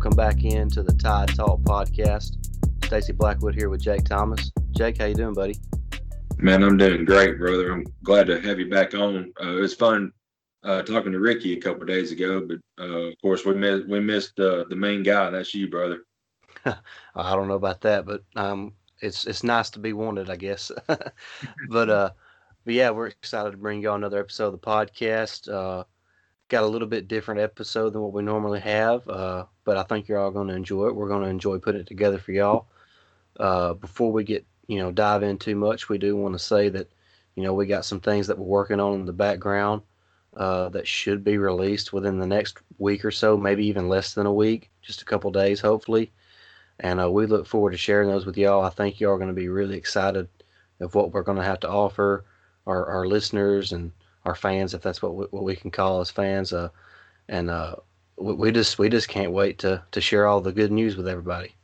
Welcome back in to the Tide Talk podcast. Stacy Blackwood here with Jake Thomas. Jake, how you doing, buddy? Man, I'm doing great, brother. I'm glad to have you back on. Uh, it was fun uh, talking to Ricky a couple days ago, but uh, of course we missed we missed uh, the main guy. That's you, brother. I don't know about that, but um, it's it's nice to be wanted, I guess. but uh, but yeah, we're excited to bring you on another episode of the podcast. Got a little bit different episode than what we normally have, uh, but I think you're all going to enjoy it. We're going to enjoy putting it together for y'all. Uh, before we get you know dive in too much, we do want to say that you know we got some things that we're working on in the background uh, that should be released within the next week or so, maybe even less than a week, just a couple days, hopefully. And uh, we look forward to sharing those with y'all. I think y'all are going to be really excited of what we're going to have to offer our, our listeners and our fans, if that's what we, what we can call as fans. Uh, and uh, we, we just we just can't wait to to share all the good news with everybody.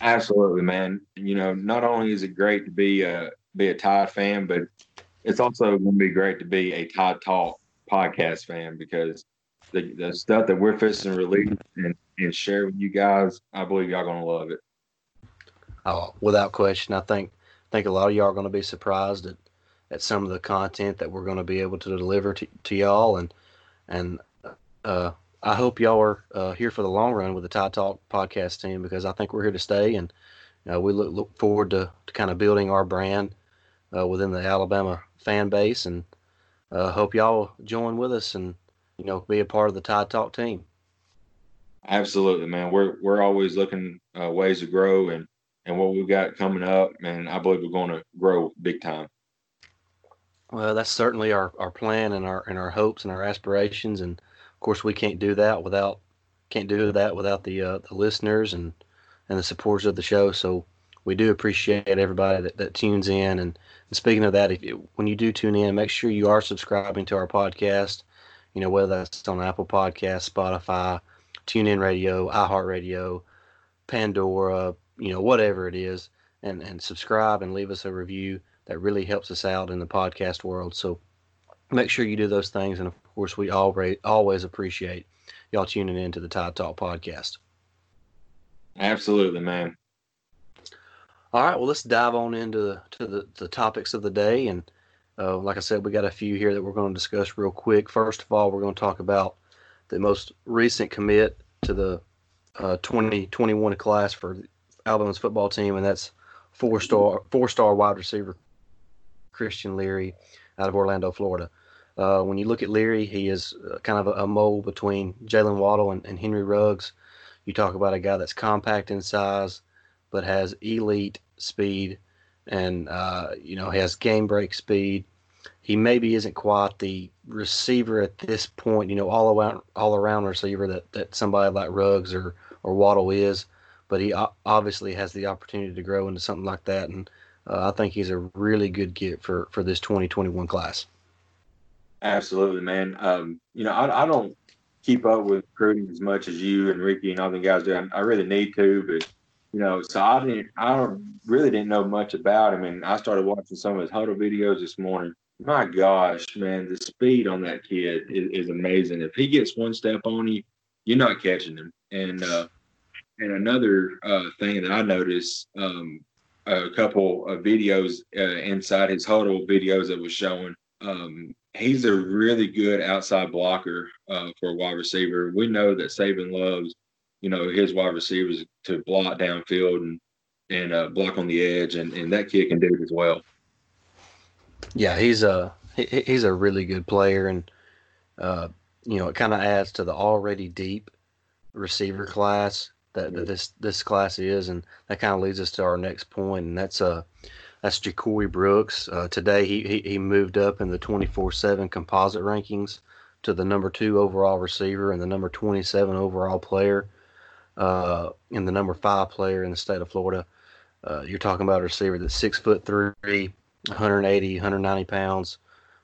Absolutely, man. You know, not only is it great to be a be a Tide fan, but it's also going to be great to be a Tide Talk podcast fan because the, the stuff that we're fixing to release and, and share with you guys, I believe y'all going to love it. Oh, without question. I think I think a lot of y'all are going to be surprised at at some of the content that we're going to be able to deliver to, to y'all and and uh, I hope y'all are uh, here for the long run with the Tide Talk podcast team because I think we're here to stay and we look, look forward to, to kind of building our brand uh, within the Alabama fan base and uh, hope y'all join with us and you know be a part of the Tide Talk team. Absolutely, man. We're we're always looking uh, ways to grow and and what we've got coming up, and I believe we're going to grow big time. Well, that's certainly our, our plan and our and our hopes and our aspirations, and of course we can't do that without can't do that without the uh, the listeners and and the supporters of the show. So we do appreciate everybody that, that tunes in. And, and speaking of that, if you, when you do tune in, make sure you are subscribing to our podcast. You know whether that's on Apple Podcast, Spotify, TuneIn Radio, iHeartRadio, Pandora, you know whatever it is, and and subscribe and leave us a review that really helps us out in the podcast world. So make sure you do those things. And of course, we always, always appreciate y'all tuning in to the Tide Talk podcast. Absolutely, man. All right, well, let's dive on into the, to the, the topics of the day. And uh, like I said, we got a few here that we're going to discuss real quick. First of all, we're going to talk about the most recent commit to the uh, 2021 class for Alabama's football team, and that's four star four star wide receiver Christian Leary out of Orlando, Florida. Uh, when you look at Leary, he is uh, kind of a, a mold between Jaylen Waddle and, and, Henry Ruggs. You talk about a guy that's compact in size, but has elite speed, and uh, you know has game break speed. He maybe isn't quite the receiver at this point, you know, all around all around receiver that, that somebody like Ruggs or or Waddle is, but he obviously has the opportunity to grow into something like that. And uh, I think he's a really good get for for this 2021 class. Absolutely, man. Um, you know, I, I don't keep up with recruiting as much as you and Ricky and all the guys do. I, I really need to, but you know, so I didn't. I really didn't know much about him, and I started watching some of his Hudl videos this morning. My gosh, man, the speed on that kid is, is amazing. If he gets one step on you, you're not catching him. And uh, and another uh, thing that I noticed, um, a couple of videos uh, inside his Hudl videos that was showing. Um, he's a really good outside blocker uh, for a wide receiver. We know that Saban loves, you know, his wide receivers to block downfield and and uh, block on the edge, and, and that kid can do it as well. Yeah, he's a he, he's a really good player, and uh, you know, it kind of adds to the already deep receiver class that, that this this class is, and that kind of leads us to our next point, and that's uh that's Ja'Corey Brooks. Uh, today he, he he moved up in the 24/7 composite rankings to the number two overall receiver and the number 27 overall player, uh, and the number five player in the state of Florida. Uh, you're talking about a receiver that's six foot three, 180, 190 pounds,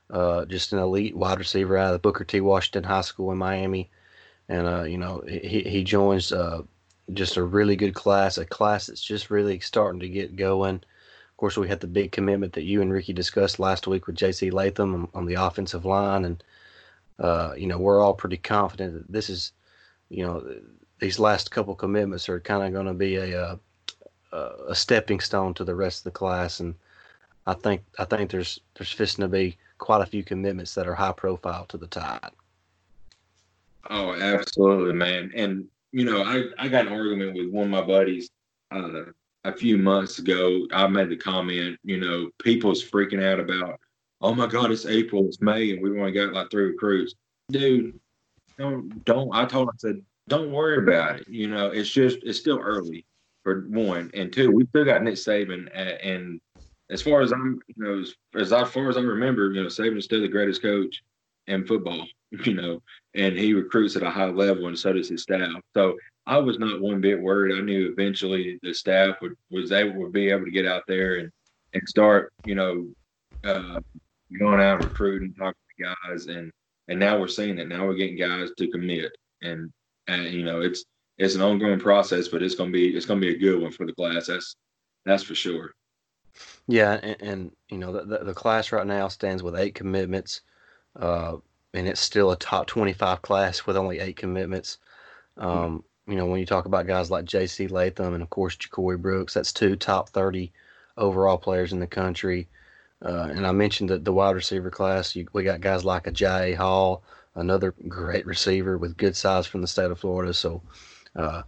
uh, just an elite wide receiver out of the Booker T. Washington High School in Miami, and uh, you know he he joins uh, just a really good class, a class that's just really starting to get going. Of course, we had the big commitment that you and Ricky discussed last week with J.C. Latham on, on the offensive line, and uh, you know we're all pretty confident that this is you know, these last couple commitments are kind of going to be a, a a stepping stone to the rest of the class, and I think I think there's there's fixing to be quite a few commitments that are high profile to the Tide. Oh, absolutely, man. And you know, I I got an argument with one of my buddies uh, a few months ago. I made the comment, you know, people's freaking out about, oh my God, it's April, it's May, and we've only got like three recruits. Dude, don't don't. I told him I said, don't worry about it. You know, it's just it's still early for one, and two, we still got Nick Saban, and as far as I'm, you know, as, as far as I remember, you know, Saban is still the greatest coach in football, you know, and he recruits at a high level, and so does his staff. So I was not one bit worried. I knew eventually the staff would was able would be able to get out there and and start, you know, uh, going out and recruiting, talking to guys, and and now we're seeing that. Now we're getting guys to commit, and and you know, it's it's an ongoing process, but it's gonna be it's gonna be a good one for the class. That's that's for sure. Yeah, and, and you know the, the, the class right now stands with eight commitments, uh, and it's still a top twenty-five class with only eight commitments. Um, you know, when you talk about guys like J.C. Latham and of course Ja'Corey Brooks, that's two top thirty overall players in the country. Uh, and I mentioned that the wide receiver class, you, we got guys like a J.A. Hall, another great receiver with good size from the state of Florida. So uh,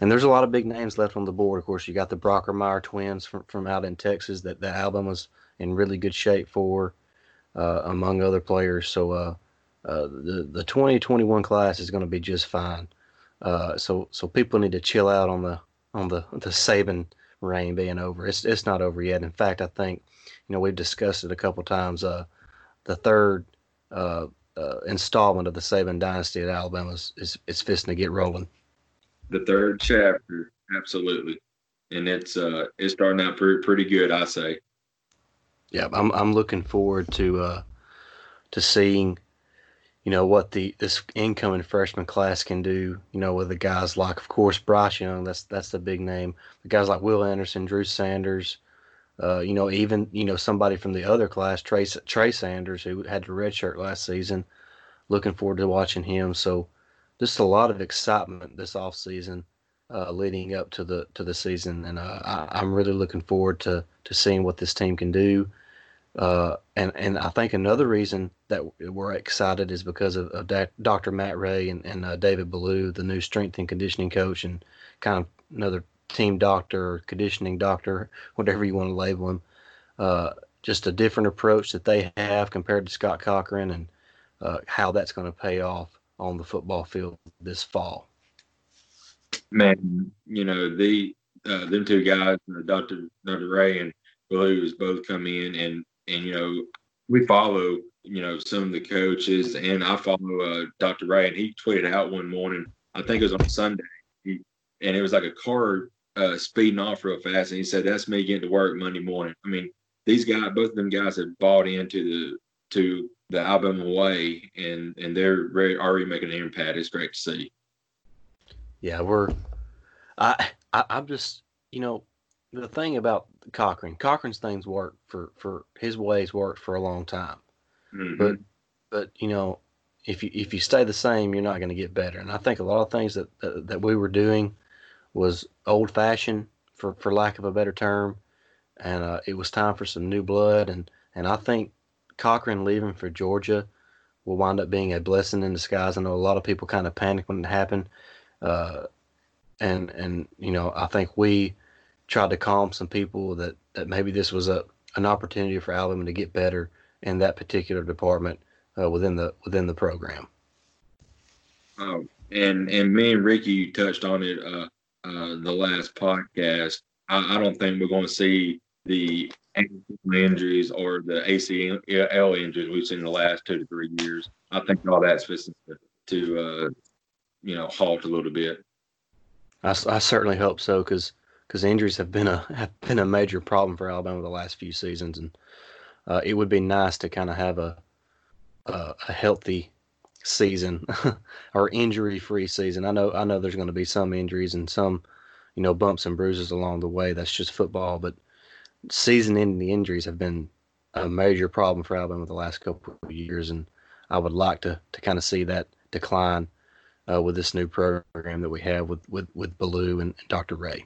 and there's a lot of big names left on the board. Of course, you got the Brockermeyer twins from, from out in Texas that the Alabama was in really good shape for, uh, among other players. So uh, uh, the the 2021 class is going to be just fine. Uh, so so people need to chill out on the on the the Saban reign being over. It's it's not over yet. In fact, I think you know we've discussed it a couple times. Uh, the third uh, installment of the Saban dynasty at Alabama is, is, is fisting to get rolling the third chapter, absolutely, and it's uh it's starting out pretty pretty good, I say. Yeah, I'm I'm looking forward to uh to seeing you know what the this incoming freshman class can do. You know with the guys like, of course, Bryce Young. That's that's the big name. The guys like Will Anderson, Drew Sanders. Uh, you know, even you know somebody from the other class, Trey Trey Sanders, who had the red shirt last season. Looking forward to watching him. So just a lot of excitement this off season, uh, leading up to the to the season, and uh, I, am really looking forward to to seeing what this team can do. Uh, and and I think another reason that we're excited is because of, of Dr. Matt Rhea and, and uh, David Ballou, the new strength and conditioning coach, and kind of another team doctor or conditioning doctor, whatever you want to label him. Uh, just a different approach that they have compared to Scott Cochran, and uh, how that's going to pay off on the football field this fall? Man, you know the uh, them two guys, uh, Doctor Doctor Rhea and Ballou, has both come in and and you know we follow you know some of the coaches and I follow uh, Doctor Rhea and he tweeted out one morning I think it was on Sunday he, and it was like a car uh, speeding off real fast and he said that's me getting to work Monday morning. I mean these guys, both of them guys have bought into the to the Alabama way, and and they're already making an impact. It's great to see. Yeah, we're. I, I I'm just you know the thing about Cochran. Cochran's things work for for his ways worked for a long time, mm-hmm. but but you know if you if you stay the same, you're not going to get better. And I think a lot of things that that, that we were doing was old fashioned for for lack of a better term, and uh, it was time for some new blood. And and I think Cochran leaving for Georgia will wind up being a blessing in disguise. I know a lot of people kind of panicked when it happened, uh, and and you know I think we tried to calm some people that that maybe this was a an opportunity for Alabama to get better in that particular department uh, within the within the program. Oh, and and me and Ricky touched on it uh, uh, the last podcast. I, I don't think we're going to see the injuries or the ACL injuries we've seen in the last two to three years. I think all that's to, to uh, you know, halt a little bit. I, I certainly hope so because because injuries have been a have been a major problem for Alabama the last few seasons, and uh, it would be nice to kind of have a a, a healthy season or injury free season. I know I know there's going to be some injuries and some you know bumps and bruises along the way. That's just football, but season-ending injuries have been a major problem for Alabama the last couple of years, and I would like to to kind of see that decline uh, with this new program that we have with with with Ballou and, and Dr. Rhea.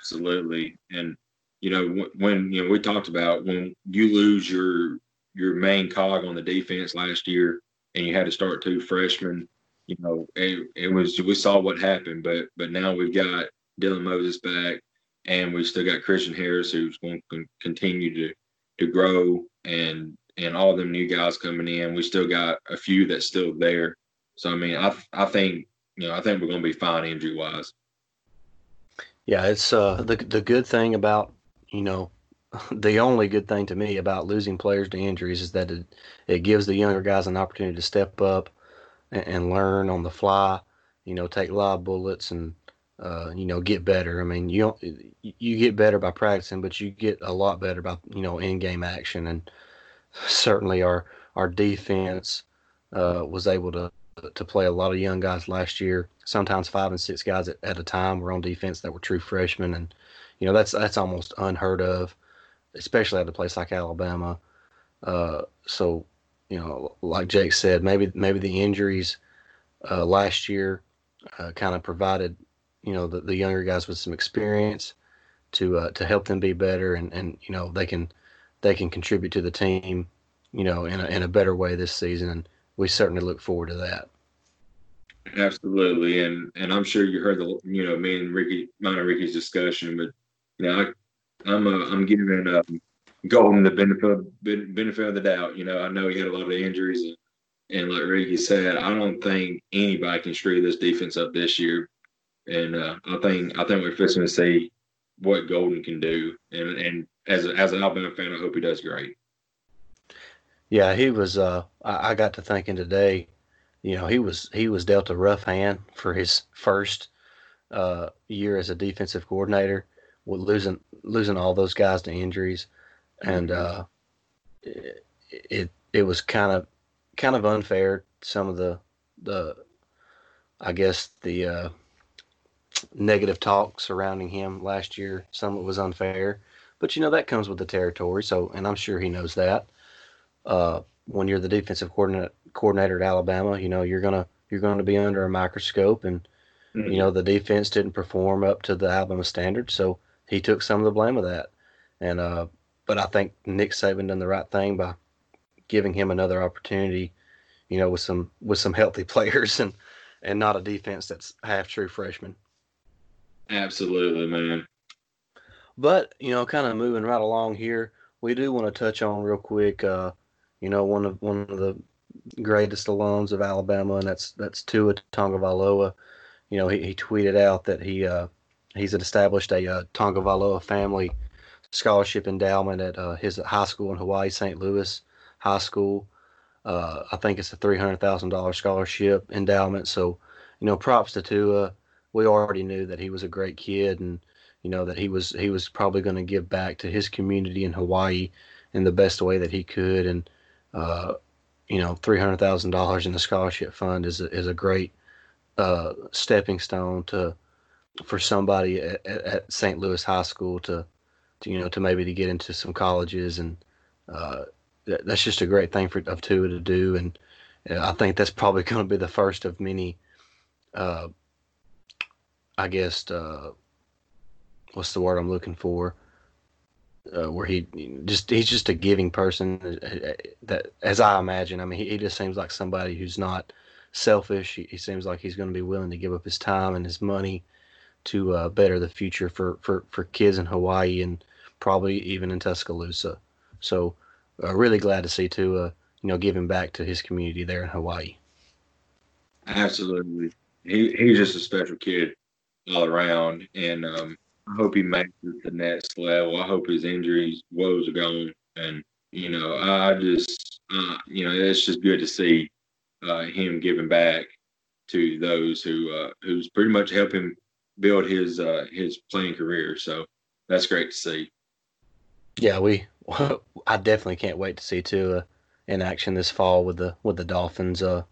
Absolutely, and you know when you know we talked about when you lose your your main cog on the defense last year, and you had to start two freshmen. You know, it, it was we saw what happened, but but now we've got Dylan Moses back, and we still got Christian Harris who's going to continue to to grow, and and all them new guys coming in. We still got a few that's still there. So I mean, I I think you know I think we're going to be fine injury wise. Yeah, it's uh the the good thing about you know the only good thing to me about losing players to injuries is that it, it gives the younger guys an opportunity to step up and, and learn on the fly. You know, take live bullets and uh, you know get better. I mean, you don't you get better by practicing, but you get a lot better by you know in game action. And certainly our our defense uh, was able to to play a lot of young guys last year. Sometimes five and six guys at, at a time were on defense that were true freshmen, and you know that's that's almost unheard of, especially at a place like Alabama. Uh, so, you know, like Jake said, maybe maybe the injuries uh, last year uh, kind of provided you know the, the younger guys with some experience to uh, to help them be better, and and you know they can they can contribute to the team, you know, in a, in a better way this season, and we certainly look forward to that. Absolutely, and and I'm sure you heard the you know me and Ricky, mine and Ricky's discussion, but you know I, I'm uh, I'm giving um, Golding the benefit benefit of the doubt. You know I know he had a lot of injuries, and, and like Ricky said, I don't think anybody can screw this defense up this year, and uh, I think I think we're fixing to see what Golding can do, and and as a, as an Alabama fan, I hope he does great. Yeah, he was. Uh, I, I got to thinking today. You know, he was he was dealt a rough hand for his first uh, year as a defensive coordinator, with losing losing all those guys to injuries, and uh, it, it it was kind of kind of unfair. Some of the the I guess the uh, negative talk surrounding him last year. Some of it was unfair, but you know that comes with the territory. So, and I'm sure he knows that. Uh, when you're the defensive coordinator, coordinator at Alabama, you know you're gonna you're gonna be under a microscope, and mm-hmm. you know the defense didn't perform up to the Alabama standard, so he took some of the blame of that. And uh, but I think Nick Saban done the right thing by giving him another opportunity, you know, with some with some healthy players and and not a defense that's half true freshman. Absolutely, man. But you know, kind of moving right along here, we do want to touch on real quick. Uh, you know, one of one of the greatest alums of Alabama, and that's that's Tua Tagovailoa. You know, he, he tweeted out that he uh, he's established a uh, Tagovailoa family scholarship endowment at uh, his high school in Hawaii, St. Louis High School. Uh, I think it's a three hundred thousand dollars scholarship endowment. So, you know, props to Tua. We already knew that he was a great kid, and you know that he was he was probably going to give back to his community in Hawaii in the best way that he could, and uh, you know, three hundred thousand dollars in the scholarship fund is a, is a great uh, stepping stone to for somebody at, at, St. Louis High School to, to, you know to maybe to get into some colleges and uh, that, that's just a great thing for of Tua to do and I think that's probably going to be the first of many. Uh, I guess uh, what's the word I'm looking for? Uh, where he just he's just a giving person uh, uh, that as I imagine. I mean, he, he just seems like somebody who's not selfish. He, he seems like he's going to be willing to give up his time and his money to uh, better the future for, for, for kids in Hawaii and probably even in Tuscaloosa. So, uh, really glad to see Tua, you know, giving back to his community there in Hawaii. Absolutely, he he's just a special kid all around, and um, I hope he makes it the next level. I hope his injuries, woes are gone, and you know, I just, uh, you know, it's just good to see uh, him giving back to those who uh, who's pretty much helped him build his uh, his playing career. So that's great to see. Yeah, we. I definitely can't wait to see Tua in action this fall with the with the Dolphins. Uh,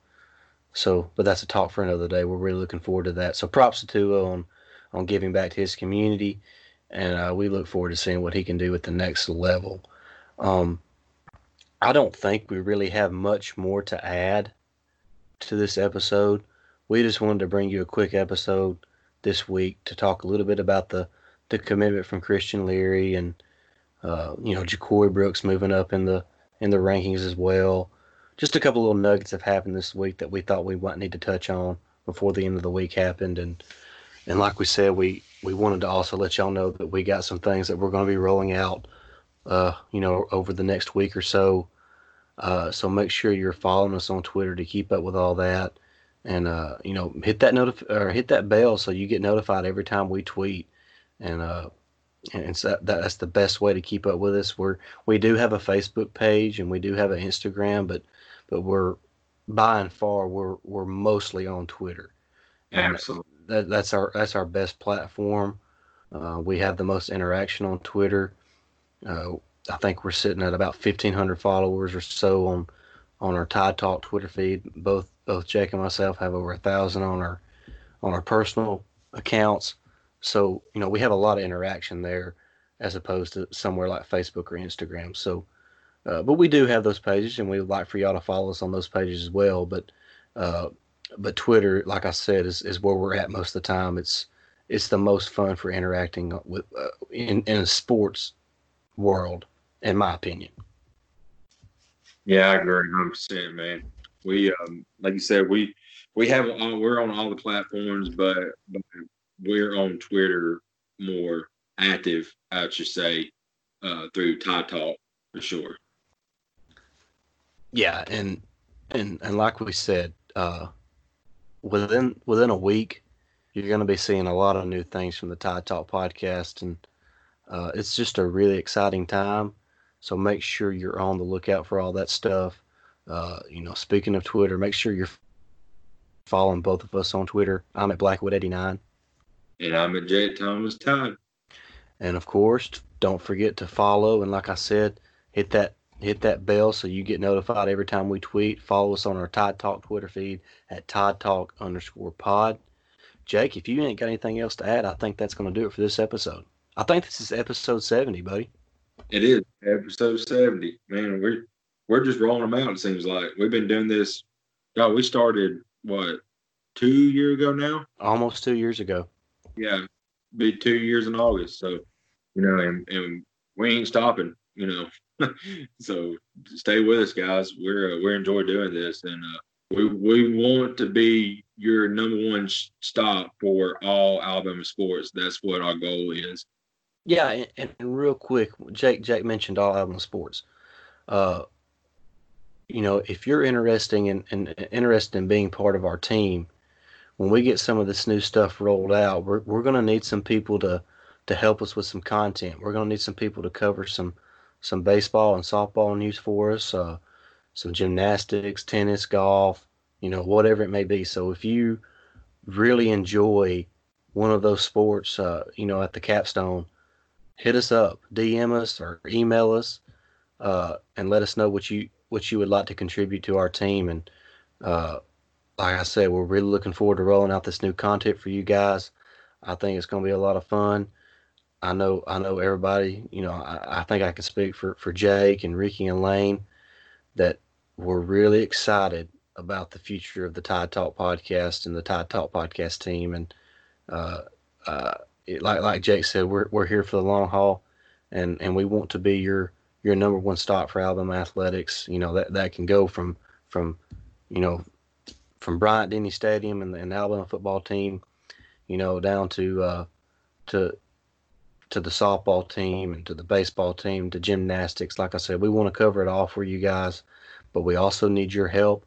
so, but that's a talk for another day. We're really looking forward to that. So, props to Tua on on giving back to his community, and uh, we look forward to seeing what he can do at the next level. Um, I don't think we really have much more to add to this episode. We just wanted to bring you a quick episode this week to talk a little bit about the the commitment from Christian Leary and uh, you know Ja'Corey Brooks moving up in the in the rankings as well. Just a couple little nuggets have happened this week that we thought we might need to touch on before the end of the week happened, and and like we said, we we wanted to also let y'all know that we got some things that we're going to be rolling out, uh, you know, over the next week or so. Uh, so make sure you're following us on Twitter to keep up with all that, and uh, you know, hit that notif- or hit that bell so you get notified every time we tweet, and uh, and so that, that's the best way to keep up with us. We're we do have a Facebook page and we do have an Instagram, but but we're by and far we're we're mostly on Twitter. And Absolutely. That, that's our that's our best platform. Uh, we have the most interaction on Twitter. Uh, I think we're sitting at about fifteen hundred followers or so on on our Tide Talk Twitter feed. Both both Jake and myself have over a thousand on our on our personal accounts. So, you know, we have a lot of interaction there as opposed to somewhere like Facebook or Instagram. So, uh, but we do have those pages and we would like for y'all to follow us on those pages as well. But, uh, but Twitter, like I said, is, is where we're at most of the time. It's, it's the most fun for interacting with uh, in, in a sports world, in my opinion. Yeah, I agree 100%, man. We, um, like you said, we, we have all, we're on all the platforms, but, but we're on Twitter more active, I should say, uh, through Tide Talk for sure. Yeah, and and and like we said, uh, within within a week, you're going to be seeing a lot of new things from the Tide Talk podcast, and uh, it's just a really exciting time. So make sure you're on the lookout for all that stuff. Uh, you know, speaking of Twitter, make sure you're following both of us on Twitter. I'm at Blackwood89. And I'm at J Thomas Todd. And of course, don't forget to follow. And like I said, hit that hit that bell so you get notified every time we tweet. Follow us on our Tide Talk Twitter feed at Tide Talk underscore pod. Jake, if you ain't got anything else to add, I think that's going to do it for this episode. I think this is episode 70, buddy. It is episode 70. Man, we're we're just rolling them out, it seems like. We've been doing this. God, we started what, two years ago now? Almost two years ago yeah, be two years in August. So, you know, and, and we ain't stopping, you know. so stay with us, guys. We're uh, we're enjoy doing this, and uh, we we want to be your number one stop for all Alabama sports. That's what our goal is. Yeah, and, and real quick, Jake Jake mentioned all Alabama sports. Uh, you know, if you're interesting in, in interested in being part of our team, when we get some of this new stuff rolled out, we're we're going to need some people to to help us with some content. We're going to need some people to cover some some baseball and softball news for us, uh, some gymnastics, tennis, golf, you know, whatever it may be. So if you really enjoy one of those sports, uh, you know, at the capstone, hit us up, DM us or email us, uh, and let us know what you what you would like to contribute to our team. And uh, like I said, we're really looking forward to rolling out this new content for you guys. I think it's going to be a lot of fun. I know, I know everybody. You know, I, I think I can speak for for Jake and Ricky and Lane that we're really excited about the future of the Tide Talk podcast and the Tide Talk podcast team. And uh, uh, it, like like Jake said, we're we're here for the long haul, and and we want to be your your number one stop for Alabama athletics. You know that that can go from from you know from Bryant Denny Stadium and and the Alabama football team, you know, down to uh, to to the softball team and to the baseball team to gymnastics. Like I said, we want to cover it all for you guys, but we also need your help.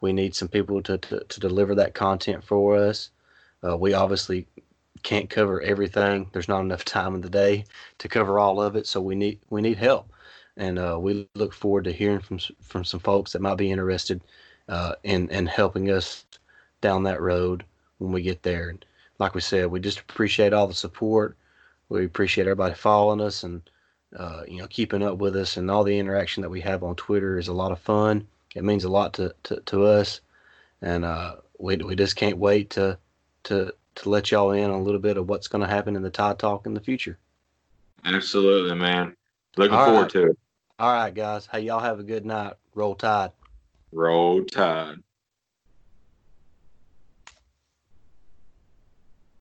We need some people to to, to deliver that content for us. Uh, we obviously can't cover everything. There's not enough time in the day to cover all of it, so we need we need help. And uh, we look forward to hearing from from some folks that might be interested uh, in and helping us down that road when we get there. And like we said, we just appreciate all the support. We appreciate everybody following us and uh, you know keeping up with us, and all the interaction that we have on Twitter is a lot of fun. It means a lot to to, to us, and uh, we we just can't wait to to to let y'all in on a little bit of what's going to happen in the Tide Talk in the future. Absolutely, man. Looking all forward right. to it. All right, guys. Hey, y'all have a good night. Roll Tide. Roll Tide.